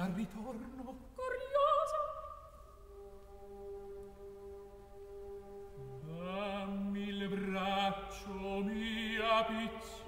al ritorno. Curiosa. Dammi il braccio mia pizza.